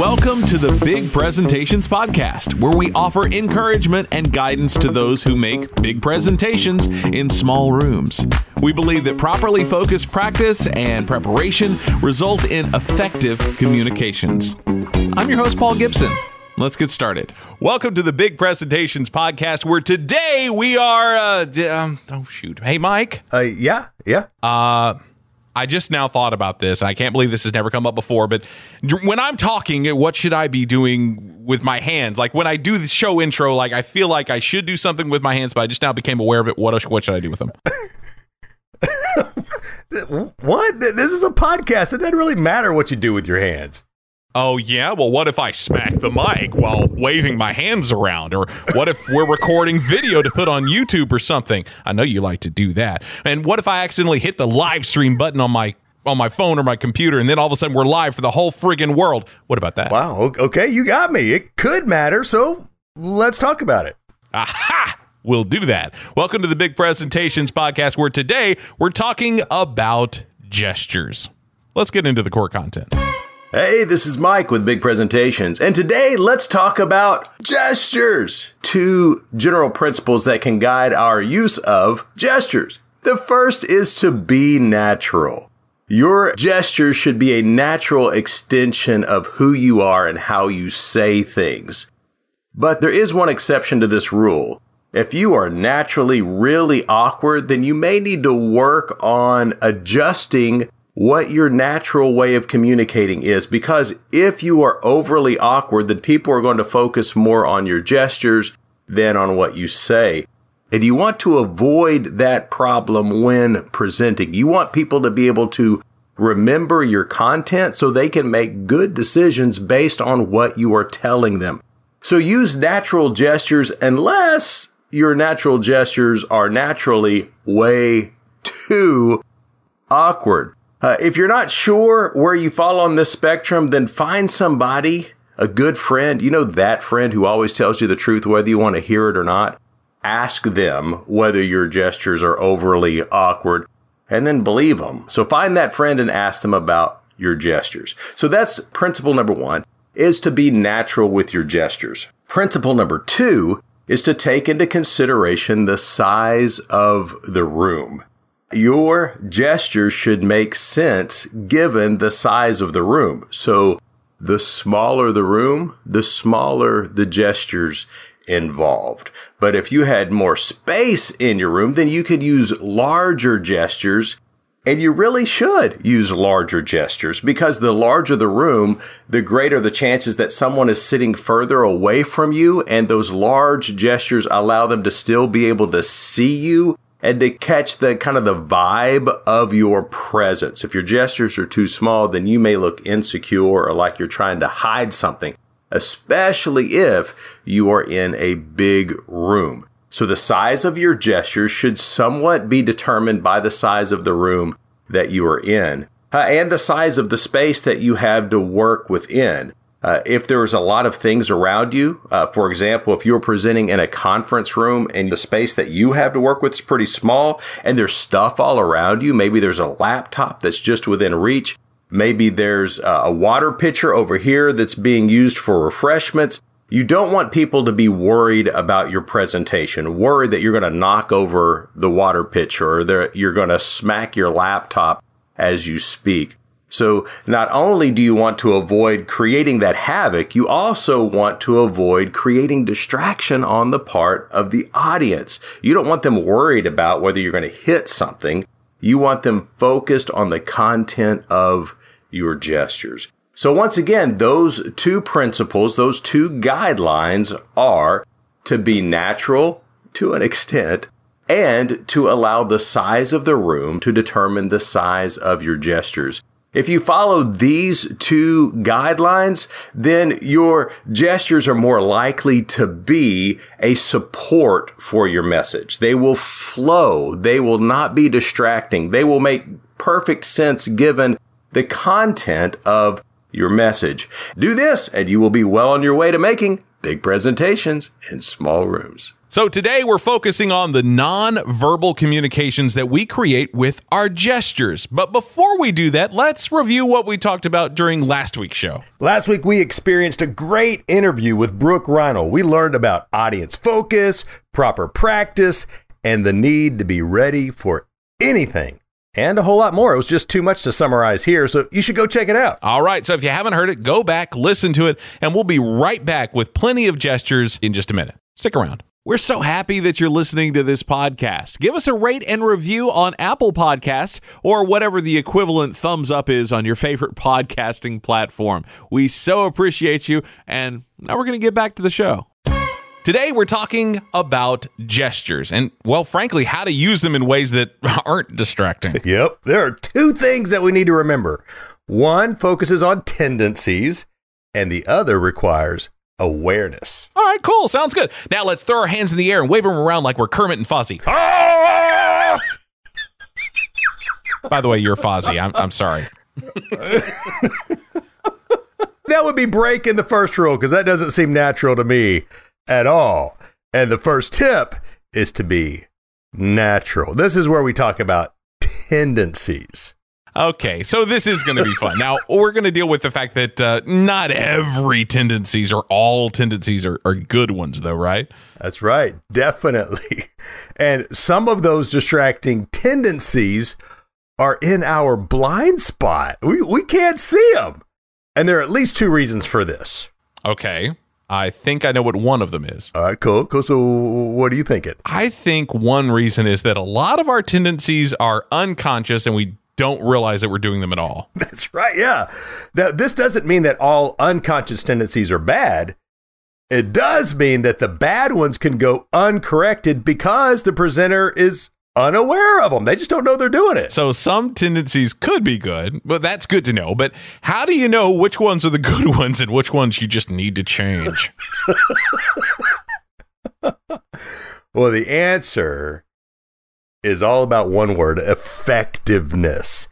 Welcome to the Big Presentations Podcast, where we offer encouragement and guidance to those who make big presentations in small rooms. We believe that properly focused practice and preparation result in effective communications. I'm your host, Paul Gibson. Let's get started. Welcome to the Big Presentations Podcast, where today we are. Uh, d- um, oh, shoot. Hey, Mike. Uh, yeah, yeah. Uh, I just now thought about this, and I can't believe this has never come up before. But when I'm talking, what should I be doing with my hands? Like when I do the show intro, like I feel like I should do something with my hands, but I just now became aware of it. What what should I do with them? what? This is a podcast. It doesn't really matter what you do with your hands. Oh yeah, well, what if I smack the mic while waving my hands around, or what if we're recording video to put on YouTube or something? I know you like to do that. And what if I accidentally hit the live stream button on my on my phone or my computer, and then all of a sudden we're live for the whole friggin' world? What about that? Wow. Okay, you got me. It could matter, so let's talk about it. Aha! We'll do that. Welcome to the Big Presentations Podcast, where today we're talking about gestures. Let's get into the core content. Hey, this is Mike with Big Presentations, and today let's talk about gestures. Two general principles that can guide our use of gestures. The first is to be natural. Your gestures should be a natural extension of who you are and how you say things. But there is one exception to this rule. If you are naturally really awkward, then you may need to work on adjusting what your natural way of communicating is. Because if you are overly awkward, then people are going to focus more on your gestures than on what you say. And you want to avoid that problem when presenting. You want people to be able to remember your content so they can make good decisions based on what you are telling them. So use natural gestures unless your natural gestures are naturally way too awkward. Uh, if you're not sure where you fall on this spectrum, then find somebody, a good friend, you know, that friend who always tells you the truth, whether you want to hear it or not. Ask them whether your gestures are overly awkward and then believe them. So find that friend and ask them about your gestures. So that's principle number one is to be natural with your gestures. Principle number two is to take into consideration the size of the room. Your gestures should make sense given the size of the room. So the smaller the room, the smaller the gestures involved. But if you had more space in your room, then you could use larger gestures and you really should use larger gestures because the larger the room, the greater the chances that someone is sitting further away from you. And those large gestures allow them to still be able to see you and to catch the kind of the vibe of your presence. If your gestures are too small, then you may look insecure or like you're trying to hide something, especially if you are in a big room. So the size of your gestures should somewhat be determined by the size of the room that you are in uh, and the size of the space that you have to work within. Uh, if there's a lot of things around you, uh, for example, if you're presenting in a conference room and the space that you have to work with is pretty small and there's stuff all around you, maybe there's a laptop that's just within reach. Maybe there's uh, a water pitcher over here that's being used for refreshments. You don't want people to be worried about your presentation, worried that you're going to knock over the water pitcher or that you're going to smack your laptop as you speak. So not only do you want to avoid creating that havoc, you also want to avoid creating distraction on the part of the audience. You don't want them worried about whether you're going to hit something. You want them focused on the content of your gestures. So once again, those two principles, those two guidelines are to be natural to an extent and to allow the size of the room to determine the size of your gestures. If you follow these two guidelines, then your gestures are more likely to be a support for your message. They will flow. They will not be distracting. They will make perfect sense given the content of your message. Do this and you will be well on your way to making big presentations in small rooms. So today we're focusing on the non-verbal communications that we create with our gestures. But before we do that, let's review what we talked about during last week's show. Last week we experienced a great interview with Brooke Reinl. We learned about audience focus, proper practice, and the need to be ready for anything. And a whole lot more. It was just too much to summarize here, so you should go check it out. All right, so if you haven't heard it, go back, listen to it, and we'll be right back with plenty of gestures in just a minute. Stick around. We're so happy that you're listening to this podcast. Give us a rate and review on Apple Podcasts or whatever the equivalent thumbs up is on your favorite podcasting platform. We so appreciate you. And now we're going to get back to the show. Today, we're talking about gestures and, well, frankly, how to use them in ways that aren't distracting. Yep. There are two things that we need to remember one focuses on tendencies, and the other requires awareness. All right, cool. Sounds good. Now let's throw our hands in the air and wave them around like we're Kermit and Fozzie. Ah! By the way, you're Fozzie. I'm, I'm sorry. that would be breaking the first rule because that doesn't seem natural to me at all. And the first tip is to be natural. This is where we talk about tendencies. Okay, so this is going to be fun. now we're going to deal with the fact that uh, not every tendencies or all tendencies are, are good ones, though, right? That's right, definitely. And some of those distracting tendencies are in our blind spot. We we can't see them, and there are at least two reasons for this. Okay, I think I know what one of them is. All right, cool, cool. So, what do you think it? I think one reason is that a lot of our tendencies are unconscious, and we don't realize that we're doing them at all. That's right. Yeah. Now, this doesn't mean that all unconscious tendencies are bad. It does mean that the bad ones can go uncorrected because the presenter is unaware of them. They just don't know they're doing it. So some tendencies could be good, but that's good to know. But how do you know which ones are the good ones and which ones you just need to change? well, the answer is all about one word effectiveness.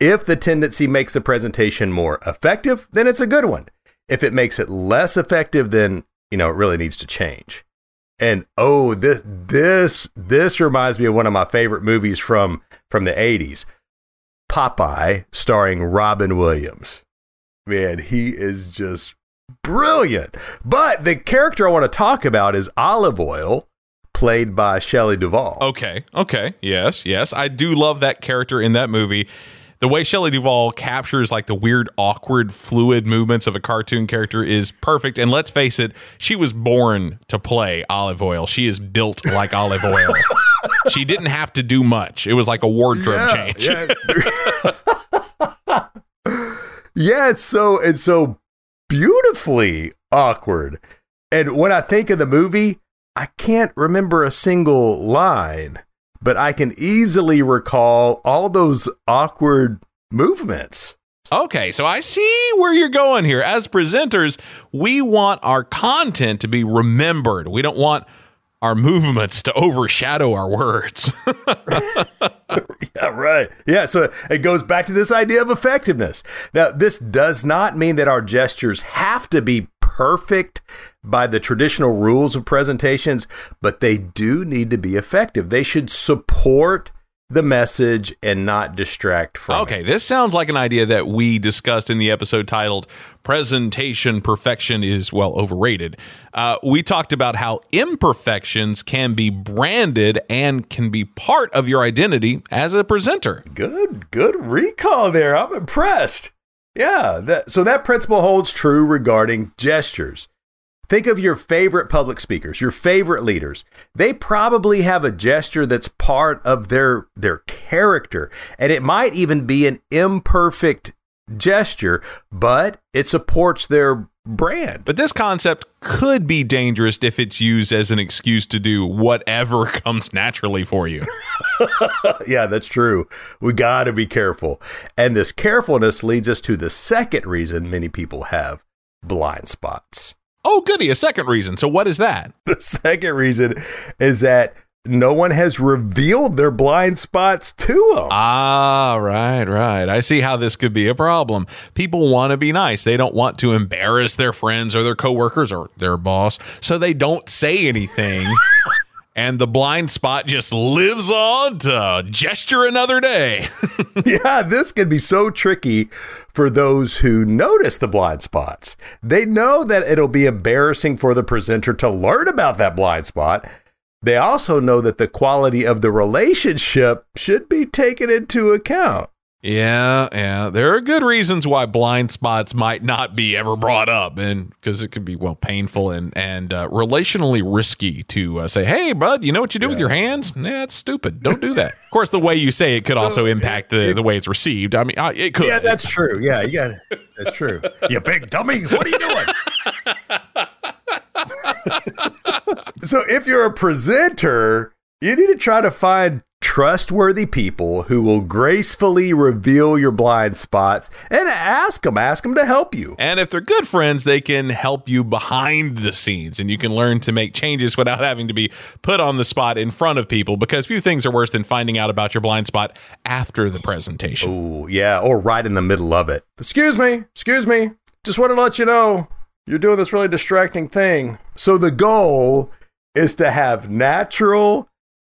If the tendency makes the presentation more effective, then it's a good one. If it makes it less effective, then you know it really needs to change. And oh, this this this reminds me of one of my favorite movies from from the 80s. Popeye starring Robin Williams. Man, he is just brilliant. But the character I want to talk about is Olive Oyl played by Shelley Duvall. Okay. Okay. Yes. Yes. I do love that character in that movie. The way Shelley Duvall captures like the weird, awkward, fluid movements of a cartoon character is perfect. And let's face it, she was born to play Olive Oyl. She is built like Olive Oyl. she didn't have to do much. It was like a wardrobe yeah, change. Yeah. yeah, it's so it's so beautifully awkward. And when I think of the movie, I can't remember a single line, but I can easily recall all those awkward movements. Okay, so I see where you're going here. As presenters, we want our content to be remembered. We don't want our movements to overshadow our words. yeah, right. Yeah, so it goes back to this idea of effectiveness. Now, this does not mean that our gestures have to be perfect by the traditional rules of presentations, but they do need to be effective. They should support the message and not distract from okay, it. this sounds like an idea that we discussed in the episode titled Presentation Perfection is Well Overrated. Uh, we talked about how imperfections can be branded and can be part of your identity as a presenter. Good, good recall there. I'm impressed. Yeah, that, so that principle holds true regarding gestures. Think of your favorite public speakers, your favorite leaders. They probably have a gesture that's part of their their character, and it might even be an imperfect gesture, but it supports their brand. But this concept could be dangerous if it's used as an excuse to do whatever comes naturally for you. yeah, that's true. We got to be careful. And this carefulness leads us to the second reason many people have blind spots. Oh, goody, a second reason. So, what is that? The second reason is that no one has revealed their blind spots to them. Ah, right, right. I see how this could be a problem. People want to be nice. They don't want to embarrass their friends or their coworkers or their boss, so they don't say anything. and the blind spot just lives on to gesture another day. yeah, this can be so tricky for those who notice the blind spots. They know that it'll be embarrassing for the presenter to learn about that blind spot. They also know that the quality of the relationship should be taken into account. Yeah, yeah. There are good reasons why blind spots might not be ever brought up, and because it could be well painful and and uh, relationally risky to uh, say, "Hey, bud, you know what you do yeah. with your hands? Nah, it's stupid. Don't do that." of course, the way you say it could so, also impact the, it, the way it's received. I mean, uh, it could. Yeah, that's true. Yeah, yeah, that's true. you big dummy! What are you doing? so, if you're a presenter, you need to try to find trustworthy people who will gracefully reveal your blind spots and ask them, ask them to help you. And if they're good friends, they can help you behind the scenes and you can learn to make changes without having to be put on the spot in front of people because few things are worse than finding out about your blind spot after the presentation. Oh, yeah, or right in the middle of it. Excuse me, excuse me. Just want to let you know you're doing this really distracting thing. So the goal is to have natural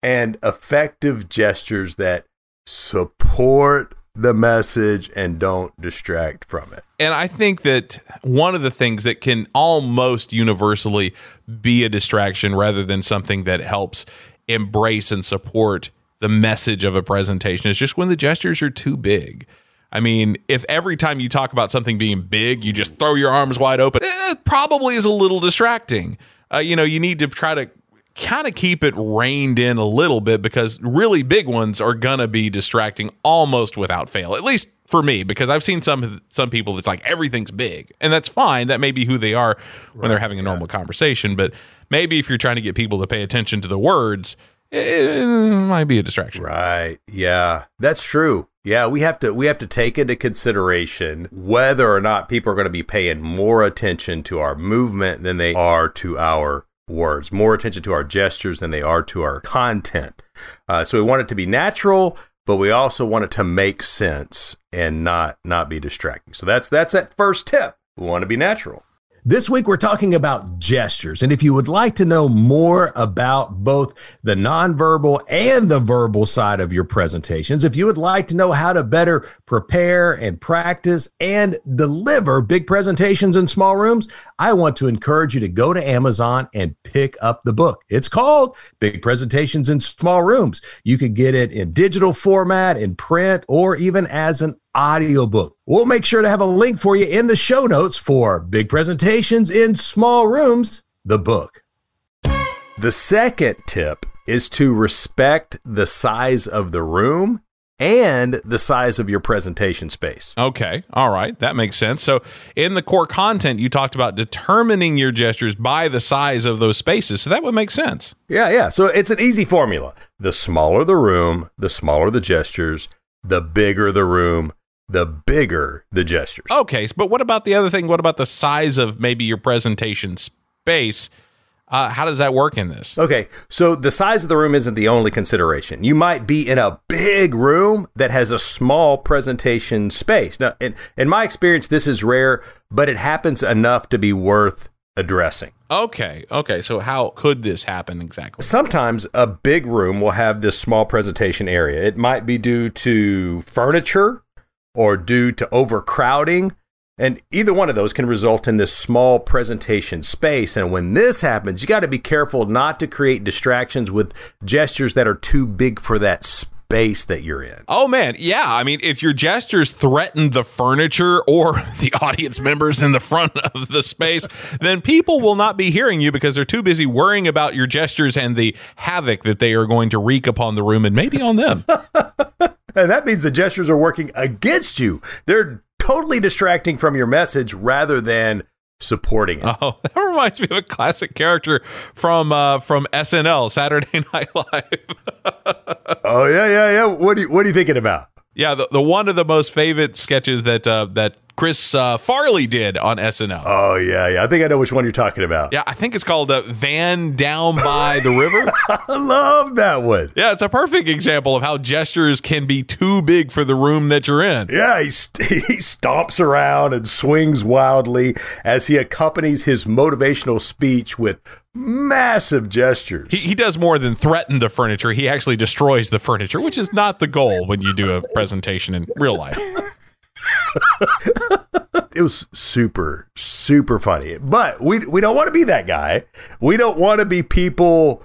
and effective gestures that support the message and don't distract from it. And I think that one of the things that can almost universally be a distraction rather than something that helps embrace and support the message of a presentation is just when the gestures are too big. I mean, if every time you talk about something being big, you just throw your arms wide open, it probably is a little distracting. Uh, you know, you need to try to kind of keep it reined in a little bit because really big ones are gonna be distracting almost without fail. At least for me, because I've seen some some people that's like everything's big, and that's fine. That may be who they are when right, they're having a normal yeah. conversation. But maybe if you're trying to get people to pay attention to the words, it, it might be a distraction. Right? Yeah, that's true. Yeah, we have to we have to take into consideration whether or not people are going to be paying more attention to our movement than they are to our words, more attention to our gestures than they are to our content. Uh, so we want it to be natural, but we also want it to make sense and not not be distracting. So that's that's that first tip. We want to be natural. This week, we're talking about gestures. And if you would like to know more about both the nonverbal and the verbal side of your presentations, if you would like to know how to better prepare and practice and deliver big presentations in small rooms, I want to encourage you to go to Amazon and pick up the book. It's called Big Presentations in Small Rooms. You can get it in digital format, in print, or even as an audiobook. We'll make sure to have a link for you in the show notes for Big Presentations in Small Rooms, the book. The second tip is to respect the size of the room and the size of your presentation space. Okay. All right. That makes sense. So, in the core content, you talked about determining your gestures by the size of those spaces. So, that would make sense. Yeah. Yeah. So, it's an easy formula. The smaller the room, the smaller the gestures, the bigger the room, the bigger the gestures. Okay, but what about the other thing? What about the size of maybe your presentation space? Uh, how does that work in this? Okay, so the size of the room isn't the only consideration. You might be in a big room that has a small presentation space. Now, in, in my experience, this is rare, but it happens enough to be worth addressing. Okay, okay. So, how could this happen exactly? Sometimes a big room will have this small presentation area. It might be due to furniture or due to overcrowding. And either one of those can result in this small presentation space. And when this happens, you got to be careful not to create distractions with gestures that are too big for that space that you're in. Oh man, yeah. I mean, if your gestures threaten the furniture or the audience members in the front of the space, then people will not be hearing you because they're too busy worrying about your gestures and the havoc that they are going to wreak upon the room and maybe on them. And that means the gestures are working against you. They're totally distracting from your message rather than supporting it. Oh, that reminds me of a classic character from uh, from SNL, Saturday Night Live. oh yeah, yeah, yeah. What are you what are you thinking about? Yeah, the, the one of the most favorite sketches that uh, that Chris uh, Farley did on SNL. Oh yeah, yeah. I think I know which one you're talking about. Yeah, I think it's called uh, Van Down by the River. I love that one. Yeah, it's a perfect example of how gestures can be too big for the room that you're in. Yeah, he, st- he stomps around and swings wildly as he accompanies his motivational speech with massive gestures. He, he does more than threaten the furniture. He actually destroys the furniture, which is not the goal when you do a presentation in real life. it was super, super funny. But we we don't want to be that guy. We don't want to be people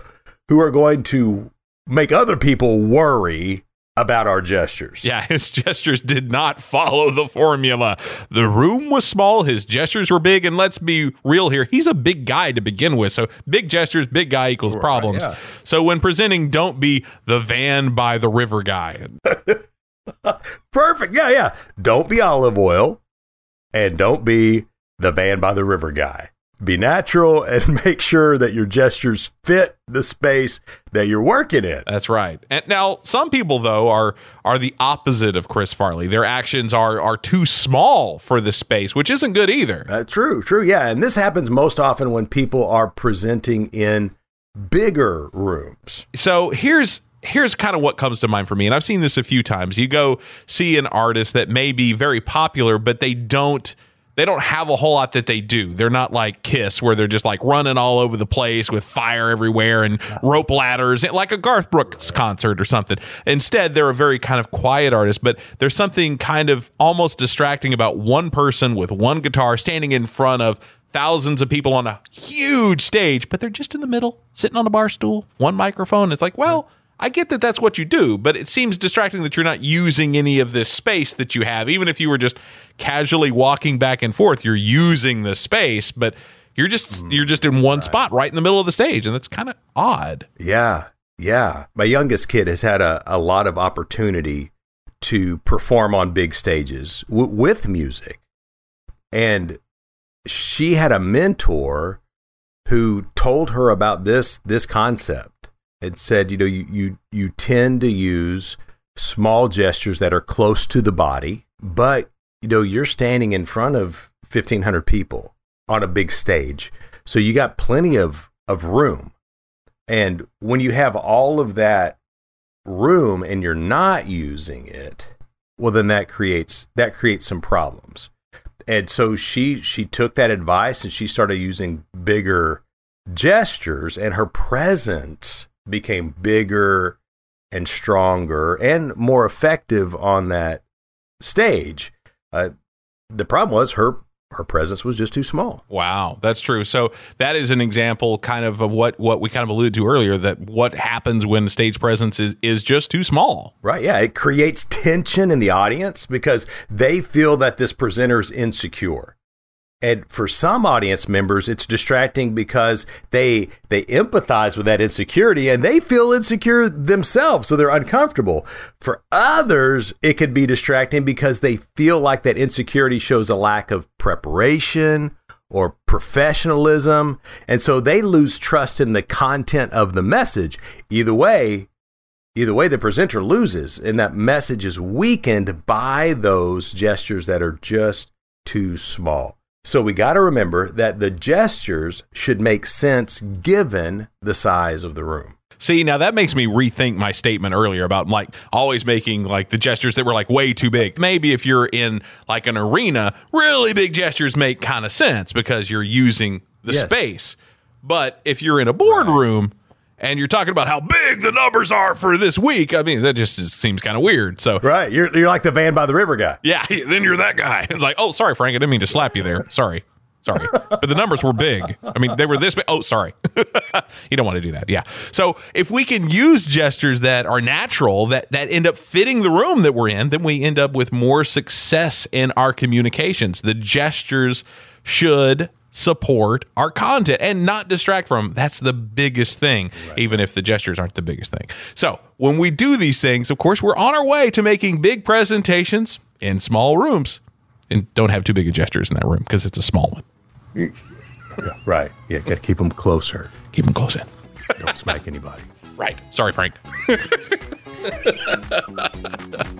who are going to make other people worry about our gestures. Yeah, his gestures did not follow the formula. The room was small, his gestures were big, and let's be real here, he's a big guy to begin with. So big gestures, big guy equals problems. yeah. So when presenting, don't be the van by the river guy. Perfect. Yeah, yeah. Don't be Olive Oyl and don't be the van by the river guy. Be natural and make sure that your gestures fit the space that you're working in. That's right. And now some people though are are the opposite of Chris Farley. Their actions are are too small for the space, which isn't good either. Uh, true, true. Yeah. And this happens most often when people are presenting in bigger rooms. So here's here's kind of what comes to mind for me and I've seen this a few times. You go see an artist that may be very popular but they don't they don't have a whole lot that they do. They're not like Kiss, where they're just like running all over the place with fire everywhere and rope ladders, like a Garth Brooks concert or something. Instead, they're a very kind of quiet artist, but there's something kind of almost distracting about one person with one guitar standing in front of thousands of people on a huge stage, but they're just in the middle, sitting on a bar stool, one microphone. It's like, well, I get that that's what you do, but it seems distracting that you're not using any of this space that you have. Even if you were just casually walking back and forth, you're using the space, but you're just you're just in one spot right in the middle of the stage, and that's kind of odd. Yeah, yeah. My youngest kid has had a, a lot of opportunity to perform on big stages w- with music. And she had a mentor who told her about this this concept and said, you know, you you you tend to use small gestures that are close to the body, but you know, you're standing in front of 1500 people on a big stage. So you got plenty of of room. And when you have all of that room and you're not using it, well then that creates that creates some problems. And so she she took that advice and she started using bigger gestures and her presence became bigger and stronger and more effective on that stage. Uh, the problem was her her presence was just too small. Wow, that's true. So that is an example, kind of, of what what we kind of alluded to earlier. That what happens when stage presence is is just too small. Right. Yeah. It creates tension in the audience because they feel that this presenter is insecure. And for some audience members, it's distracting because they they empathize with that insecurity and they feel insecure themselves, so they're uncomfortable. For others, it could be distracting because they feel like that insecurity shows a lack of preparation or professionalism, and so they lose trust in the content of the message. Either way, either way the presenter loses and that message is weakened by those gestures that are just too small. So we got to remember that the gestures should make sense given the size of the room. See, now that makes me rethink my statement earlier about like always making like the gestures that were like way too big. Maybe if you're in like an arena, really big gestures make kind of sense because you're using the Yes. space. But if you're in a boardroom and you're talking about how big the numbers are for this week, I mean, that just is, seems kind of weird. So, Right. You're, you're like the van by the river guy. yeah, then you're that guy. It's like, oh, sorry, Frank, I didn't mean to slap you there. Sorry. Sorry. But the numbers were big. I mean, they were this big. Oh, sorry. you don't want to do that. Yeah. So if we can use gestures that are natural, that, that end up fitting the room that we're in, then we end up with more success in our communications. The gestures should support our content and not distract from. That's the biggest thing, even if the gestures aren't the biggest thing. So when we do these things, of course, we're on our way to making big presentations in small rooms. And don't have too big of gestures in that room because it's a small one. Right. Yeah. Got to keep them closer. Keep them close in. Don't smack anybody. Right. Sorry, Frank.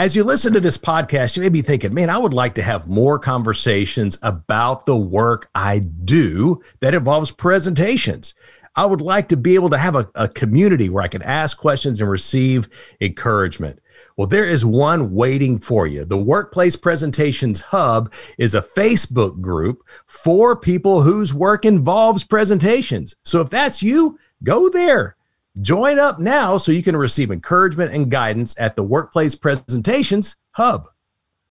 As you listen to this podcast, you may be thinking, man, I would like to have more conversations about the work I do that involves presentations. I would like to be able to have a, a community where I can ask questions and receive encouragement. Well, there is one waiting for you. The Workplace Presentations Hub is a Facebook group for people whose work involves presentations. So if that's you, go there. Join up now so you can receive encouragement and guidance at the Workplace Presentations Hub.